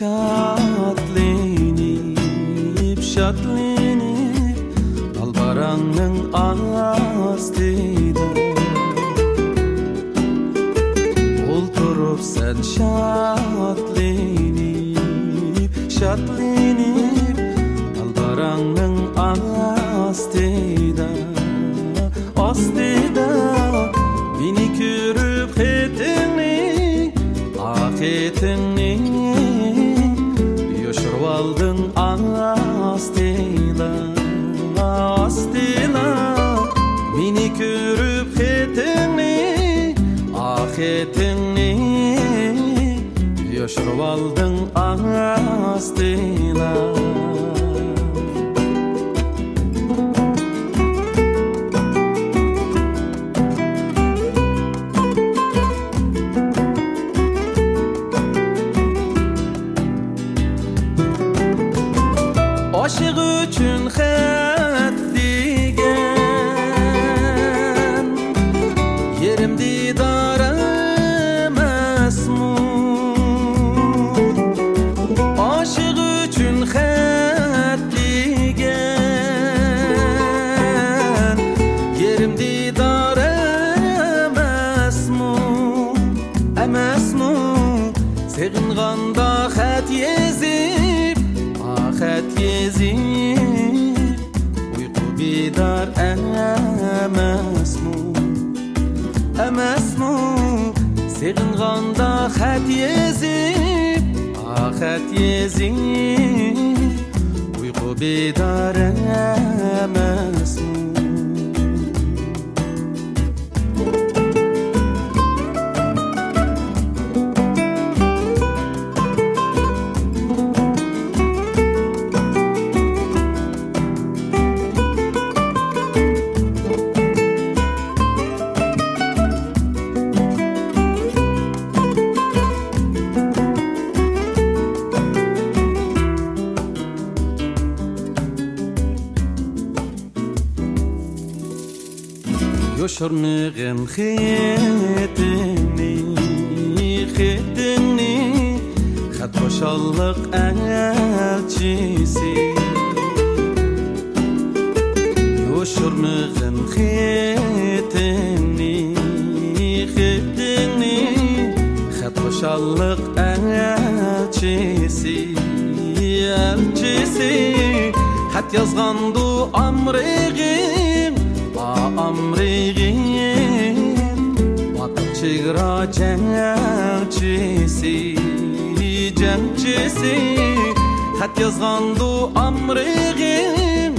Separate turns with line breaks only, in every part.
show. بدار أنا مسموم اما اسمو سيغن غندا خات يزيب خات يزيب ويقو بدار أنا مسموم شرمغن خيتني خيتني خد خوشاللıq elçisi O şırmığın xeytini xeytini Xat xoşallıq elçisi elçisi Xat yazğandı amrığı تمريغين وتشجرا جنجسي جنجسي خط يزغن دو أمريغين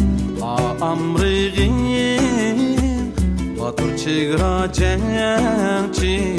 أمريغين وتشجرا جنجسي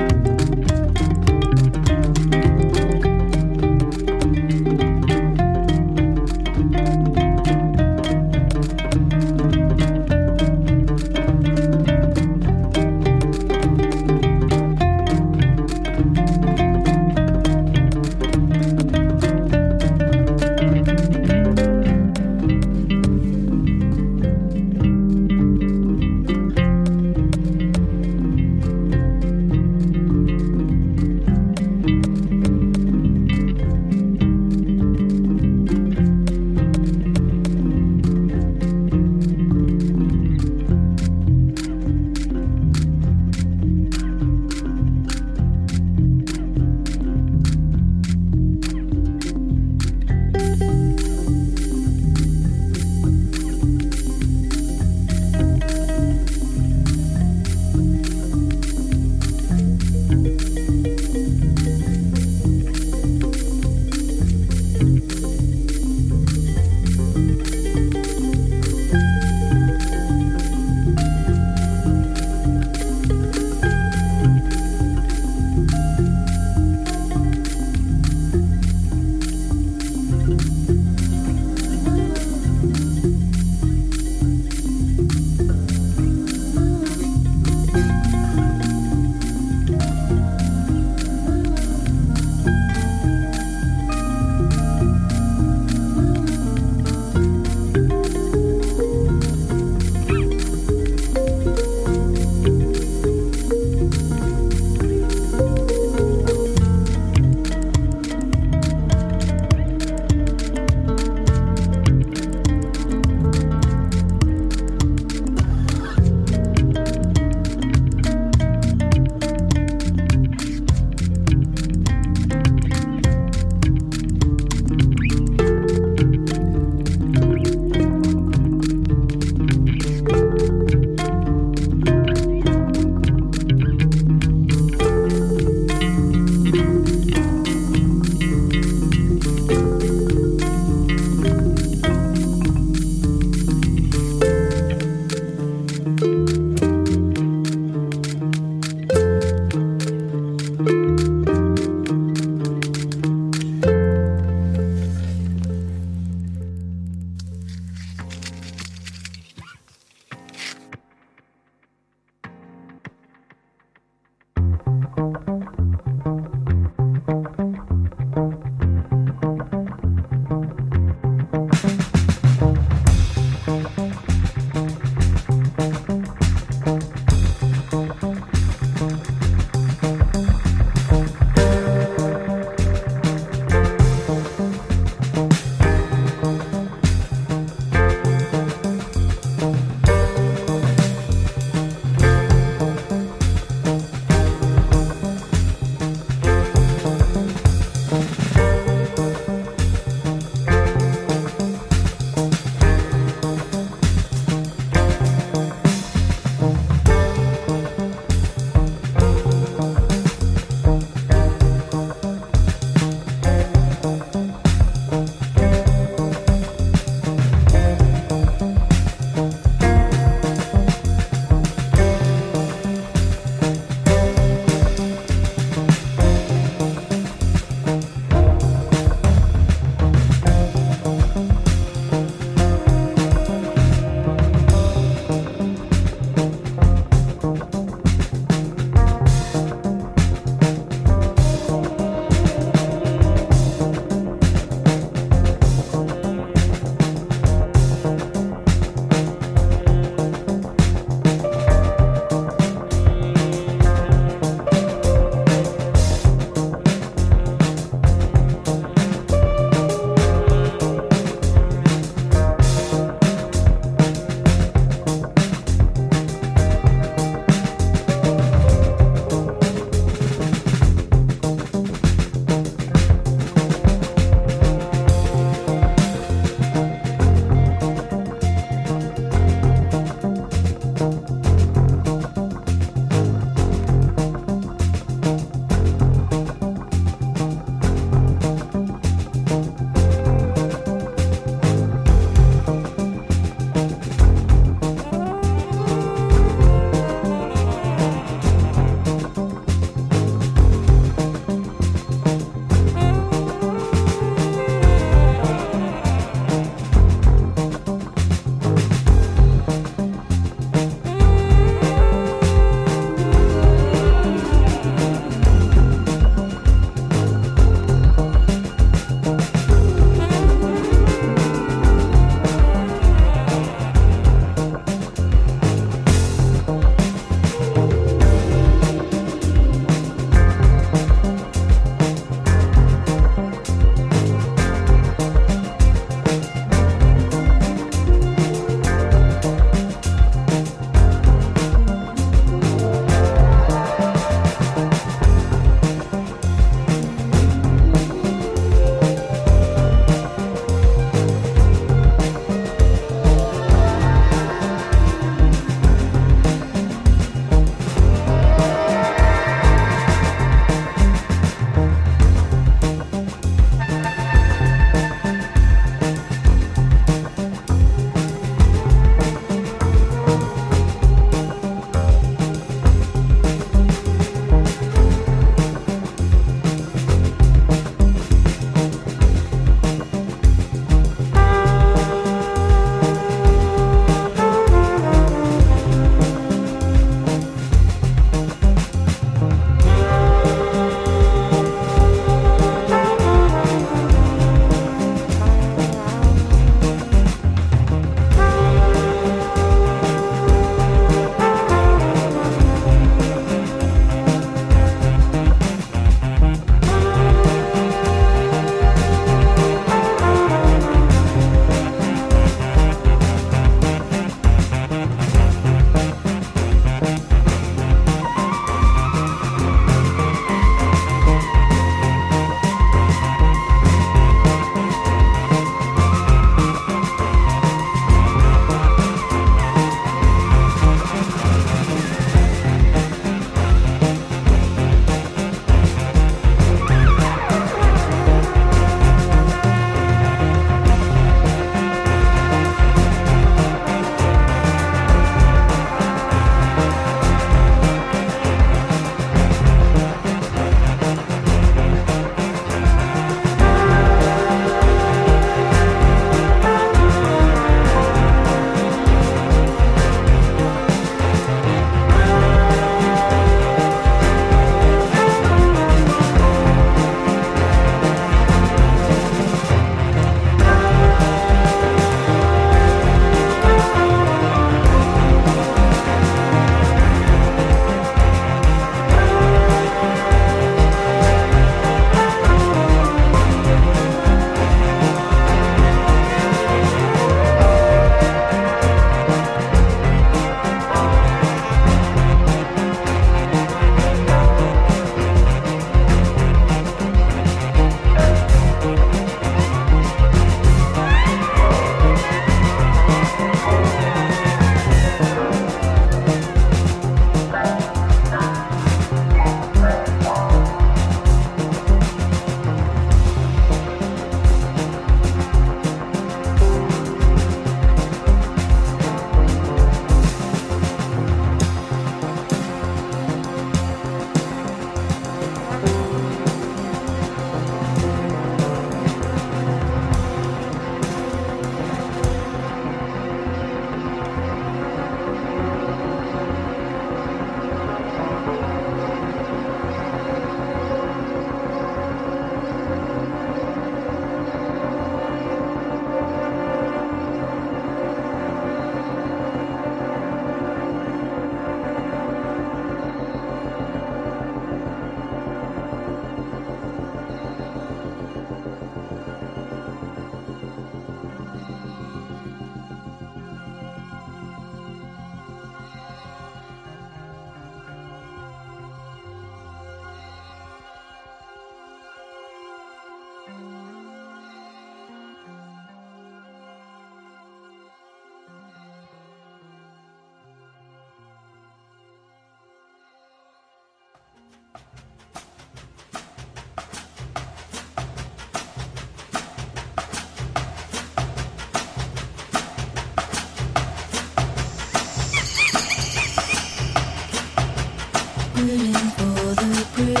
Waiting for the break.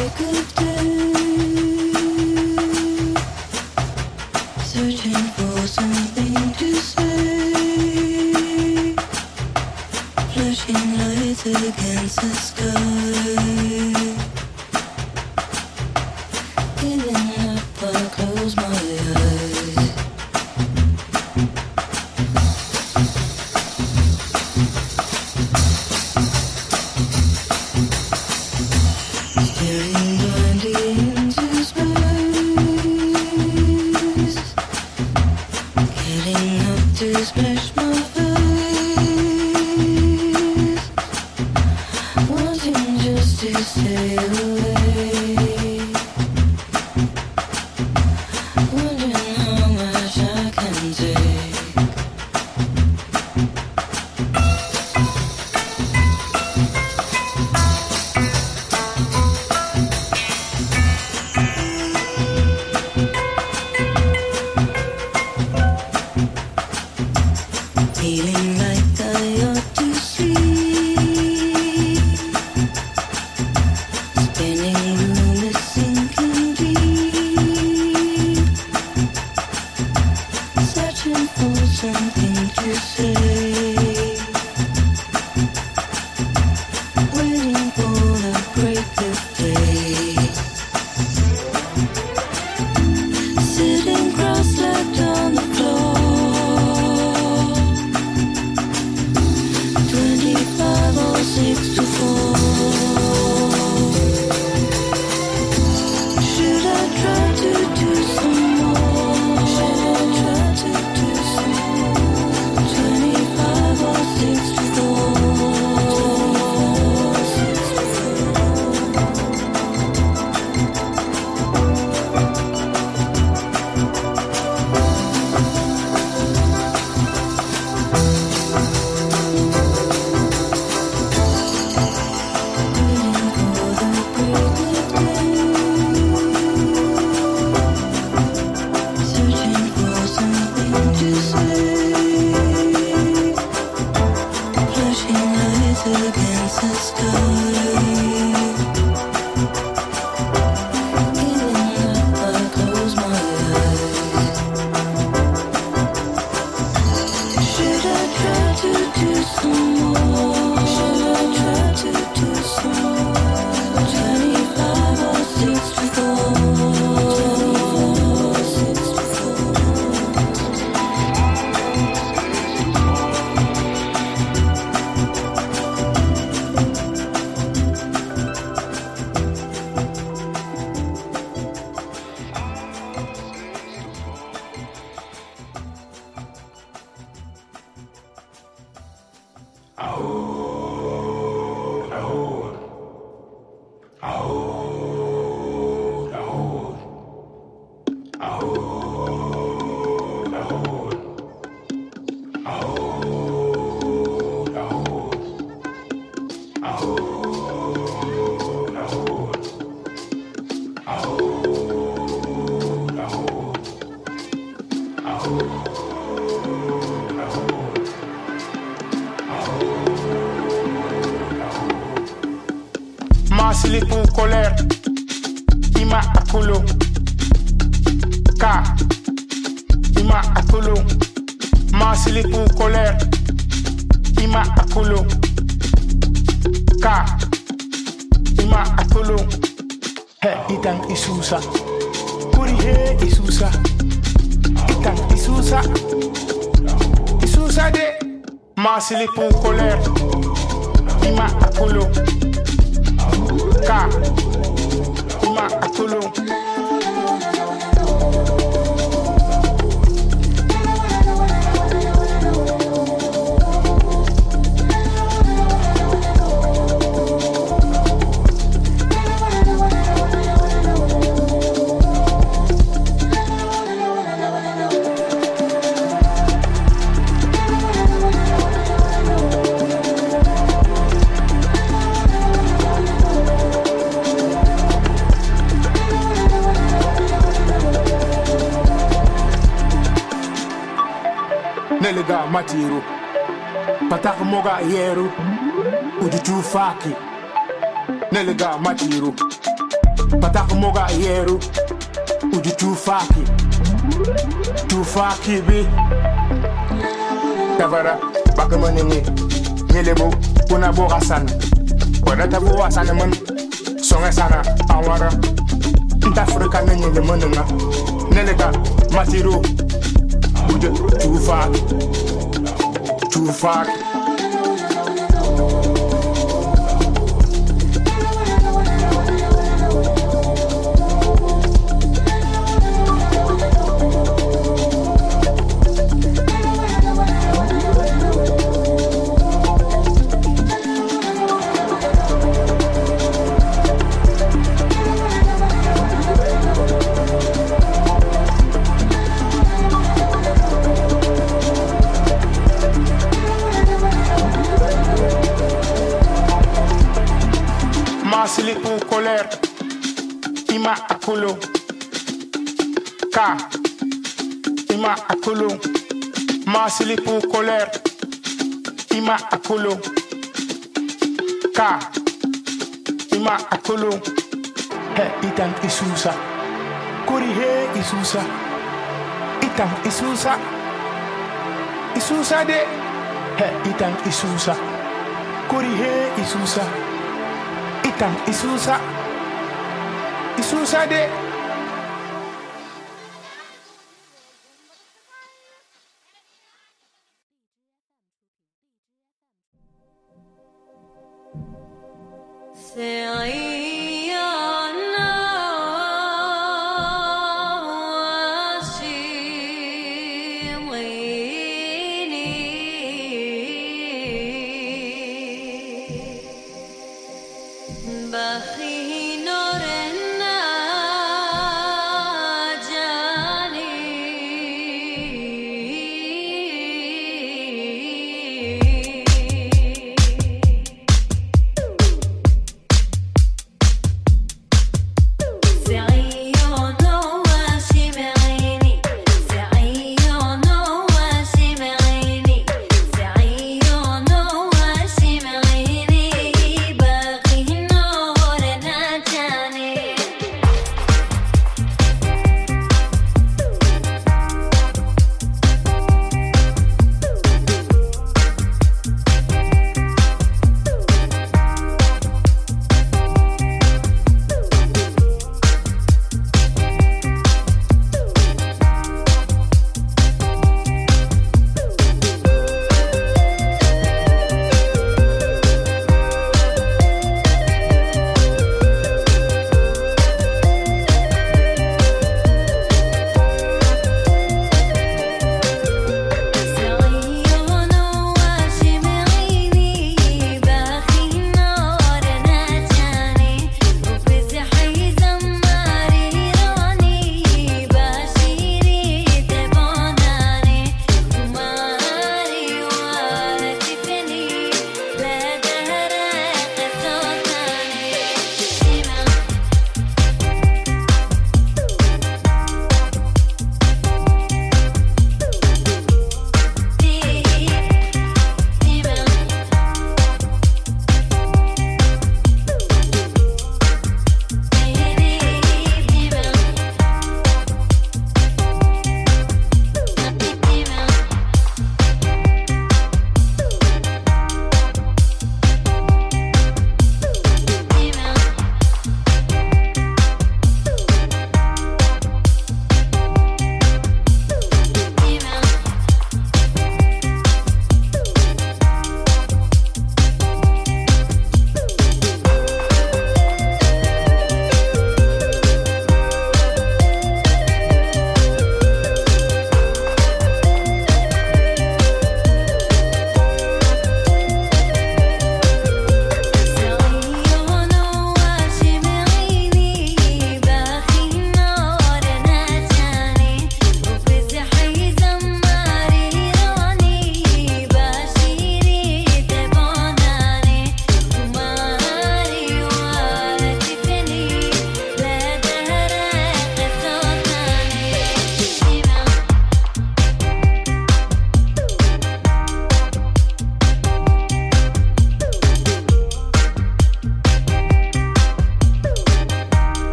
Marsili pou koler Ima akolo. Ka. Ima
akolo. Matiru. Patak moga yeru uju tufaki neliga matiru. Patak moga yeru uju tufaki tufaki bi. Tavara bakamanini nyelebo kuna boga san wada tabu wasana man songa sana awara. Nta afrika ne nyele mananga neliga matiru uju tufaki Masili pour colère, ima akolo. Ka, ima akolo. He itan isusa, kuri he isusa. Itan isusa, isusa de. He itan isusa, kuri he isusa. Itan isusa, isusa de.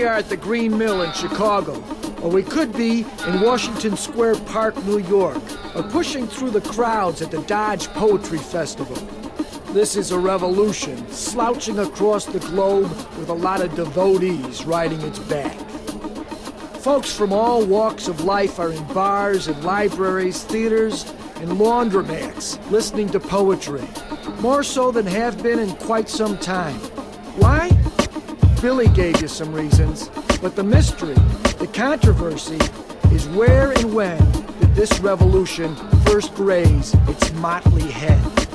We are at the Green Mill in Chicago, or we could be in Washington Square Park, New York, or pushing through the crowds at the Dodge Poetry Festival. This is a revolution, slouching across the globe with a lot of devotees riding its back. Folks from all walks of life are in bars and libraries, theaters, and laundromats listening to poetry, more so than have been in quite some time. Why? Billy gave you some reasons, but the mystery, the controversy, is where and when did this revolution first raise its motley head?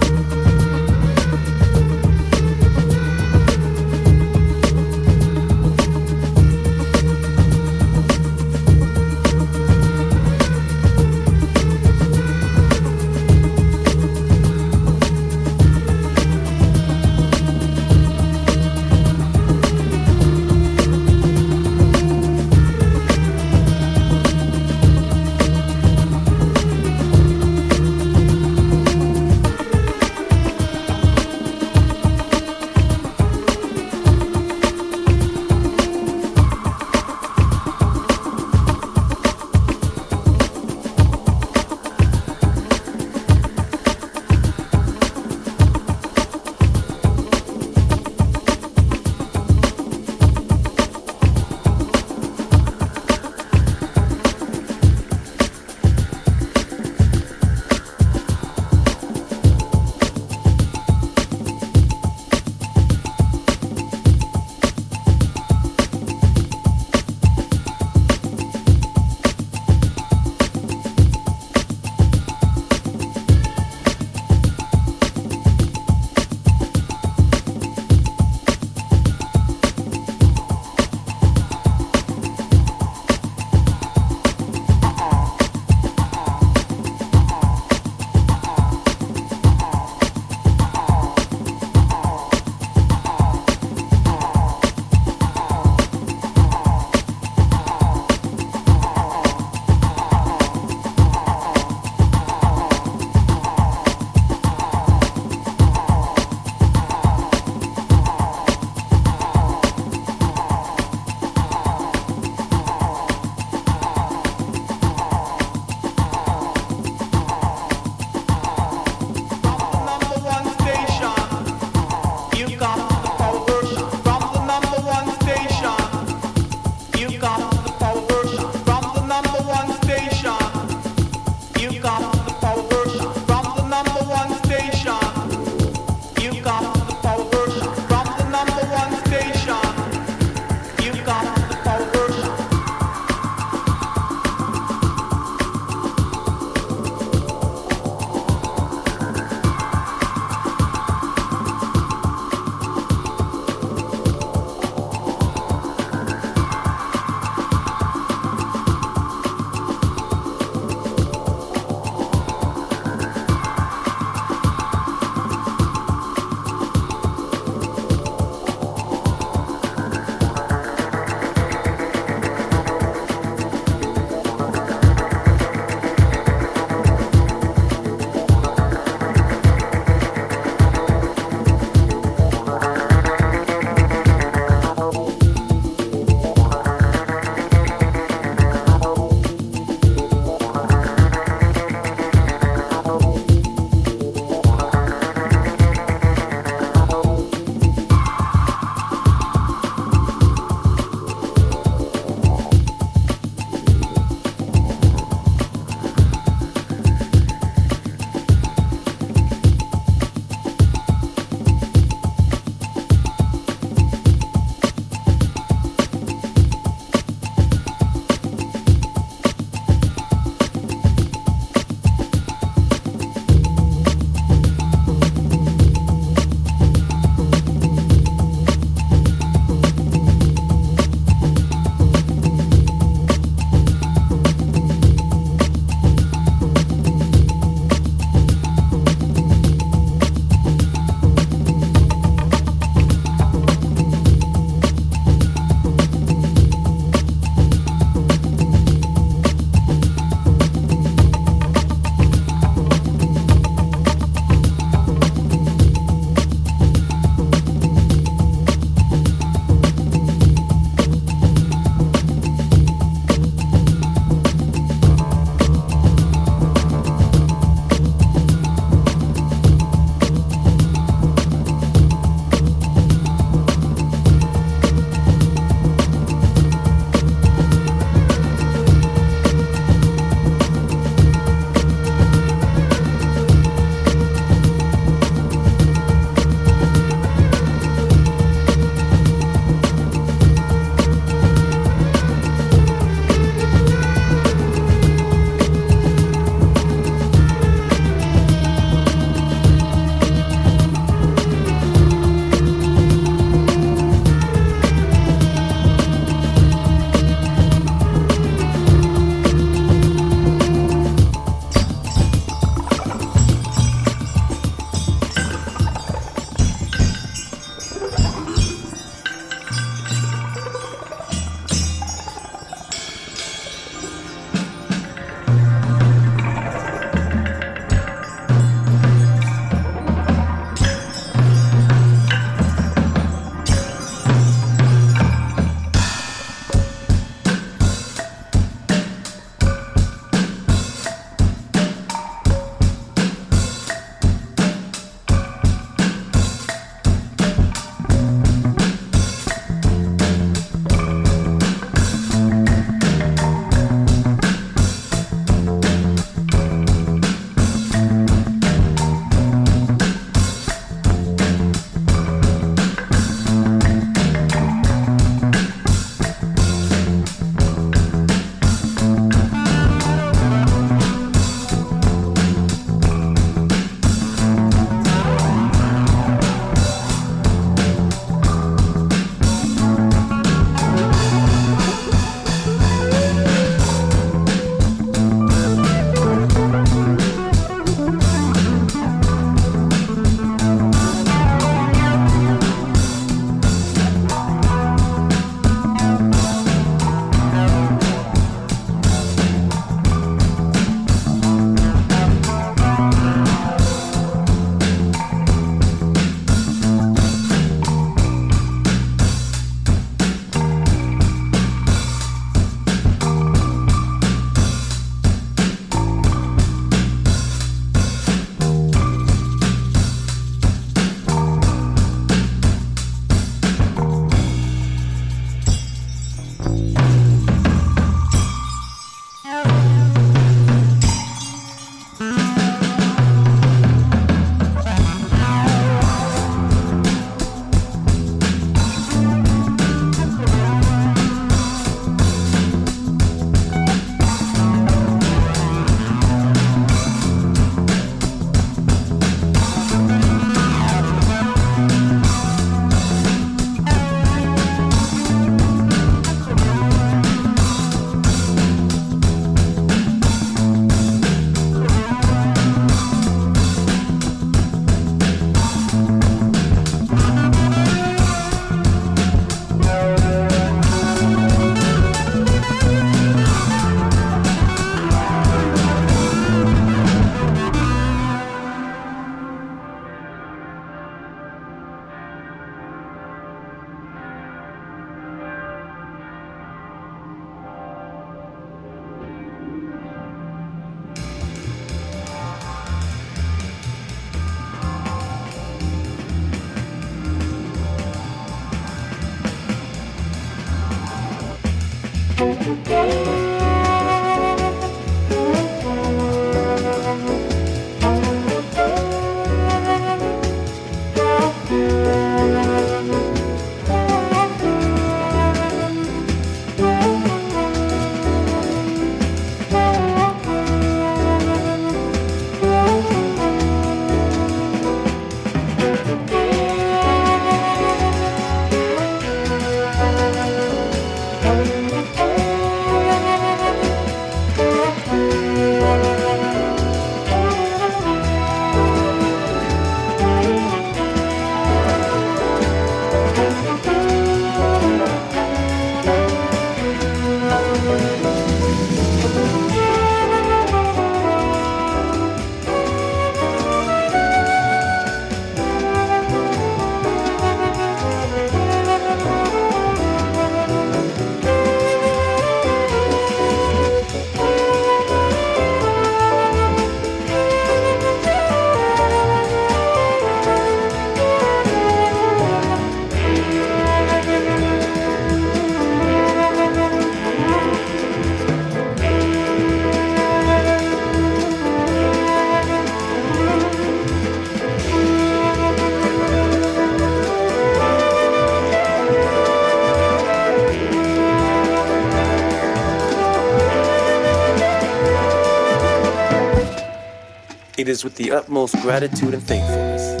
Is with the utmost gratitude and thankfulness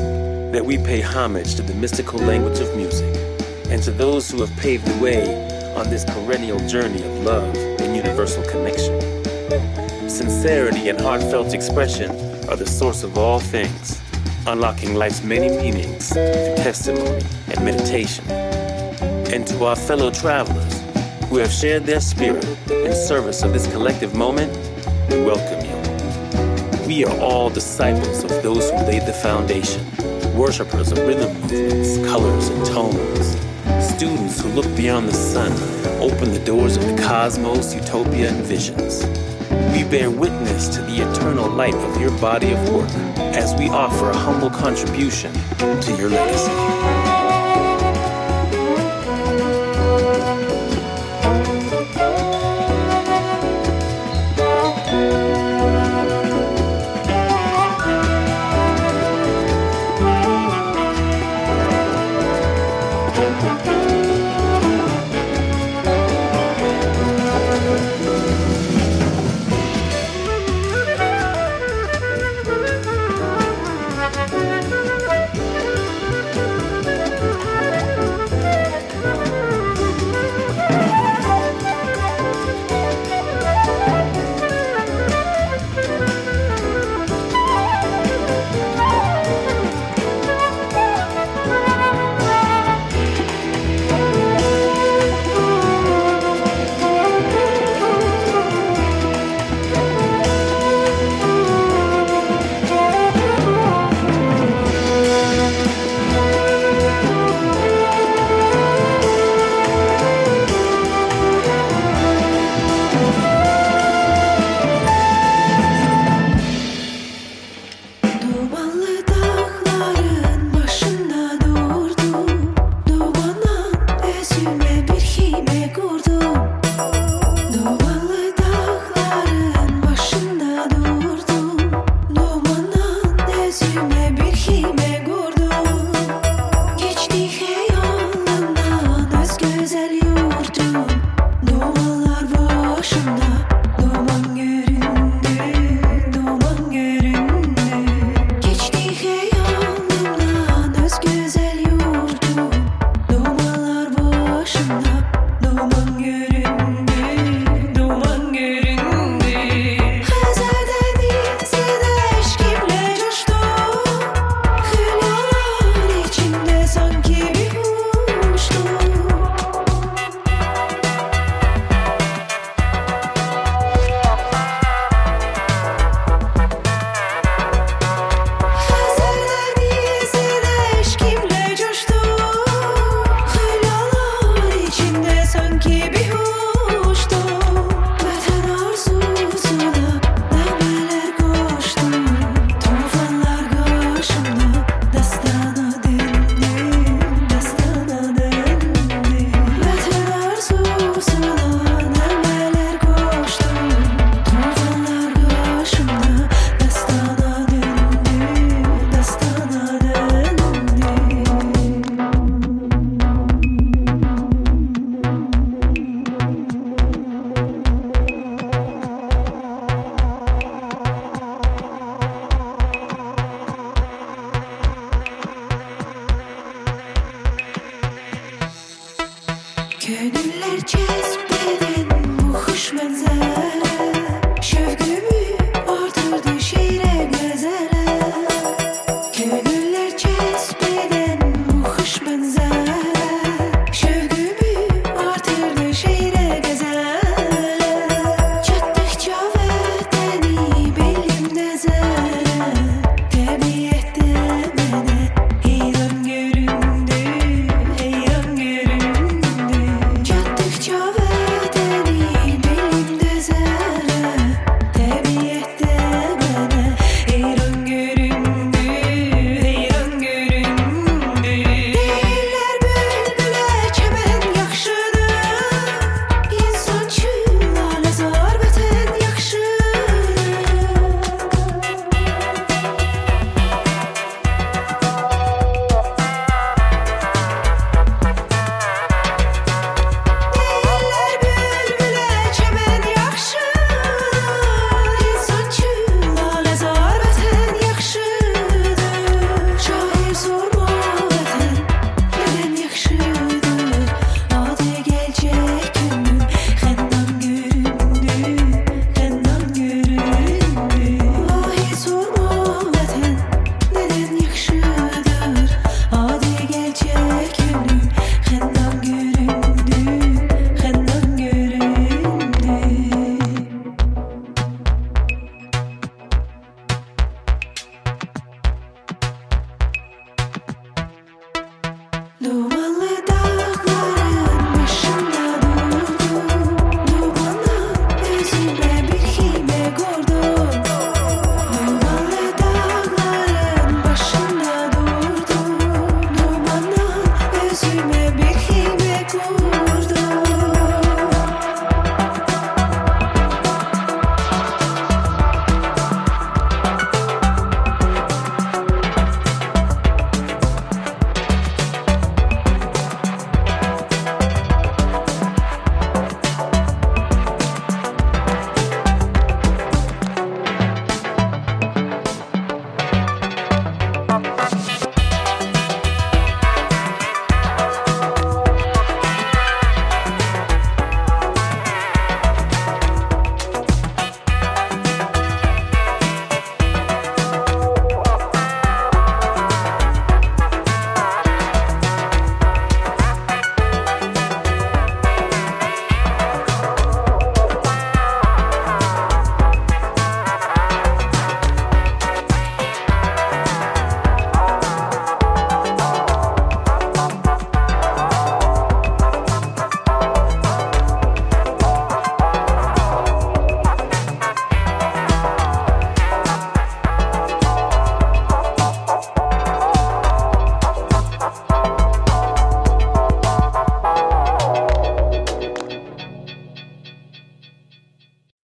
that we pay homage to the mystical language of music and to those who have paved the way on this perennial journey of love and universal connection. Sincerity and heartfelt expression are the source of all things, unlocking life's many meanings through testimony and meditation. And to our fellow travelers who have shared their spirit in service of this collective moment, we welcome you. We are all disciples of those who laid the foundation, worshippers of rhythm movements, colors, and tones, students who look beyond the sun, open the doors of the cosmos, utopia, and visions. We bear witness to the eternal light of your body of work as we offer a humble contribution to your legacy.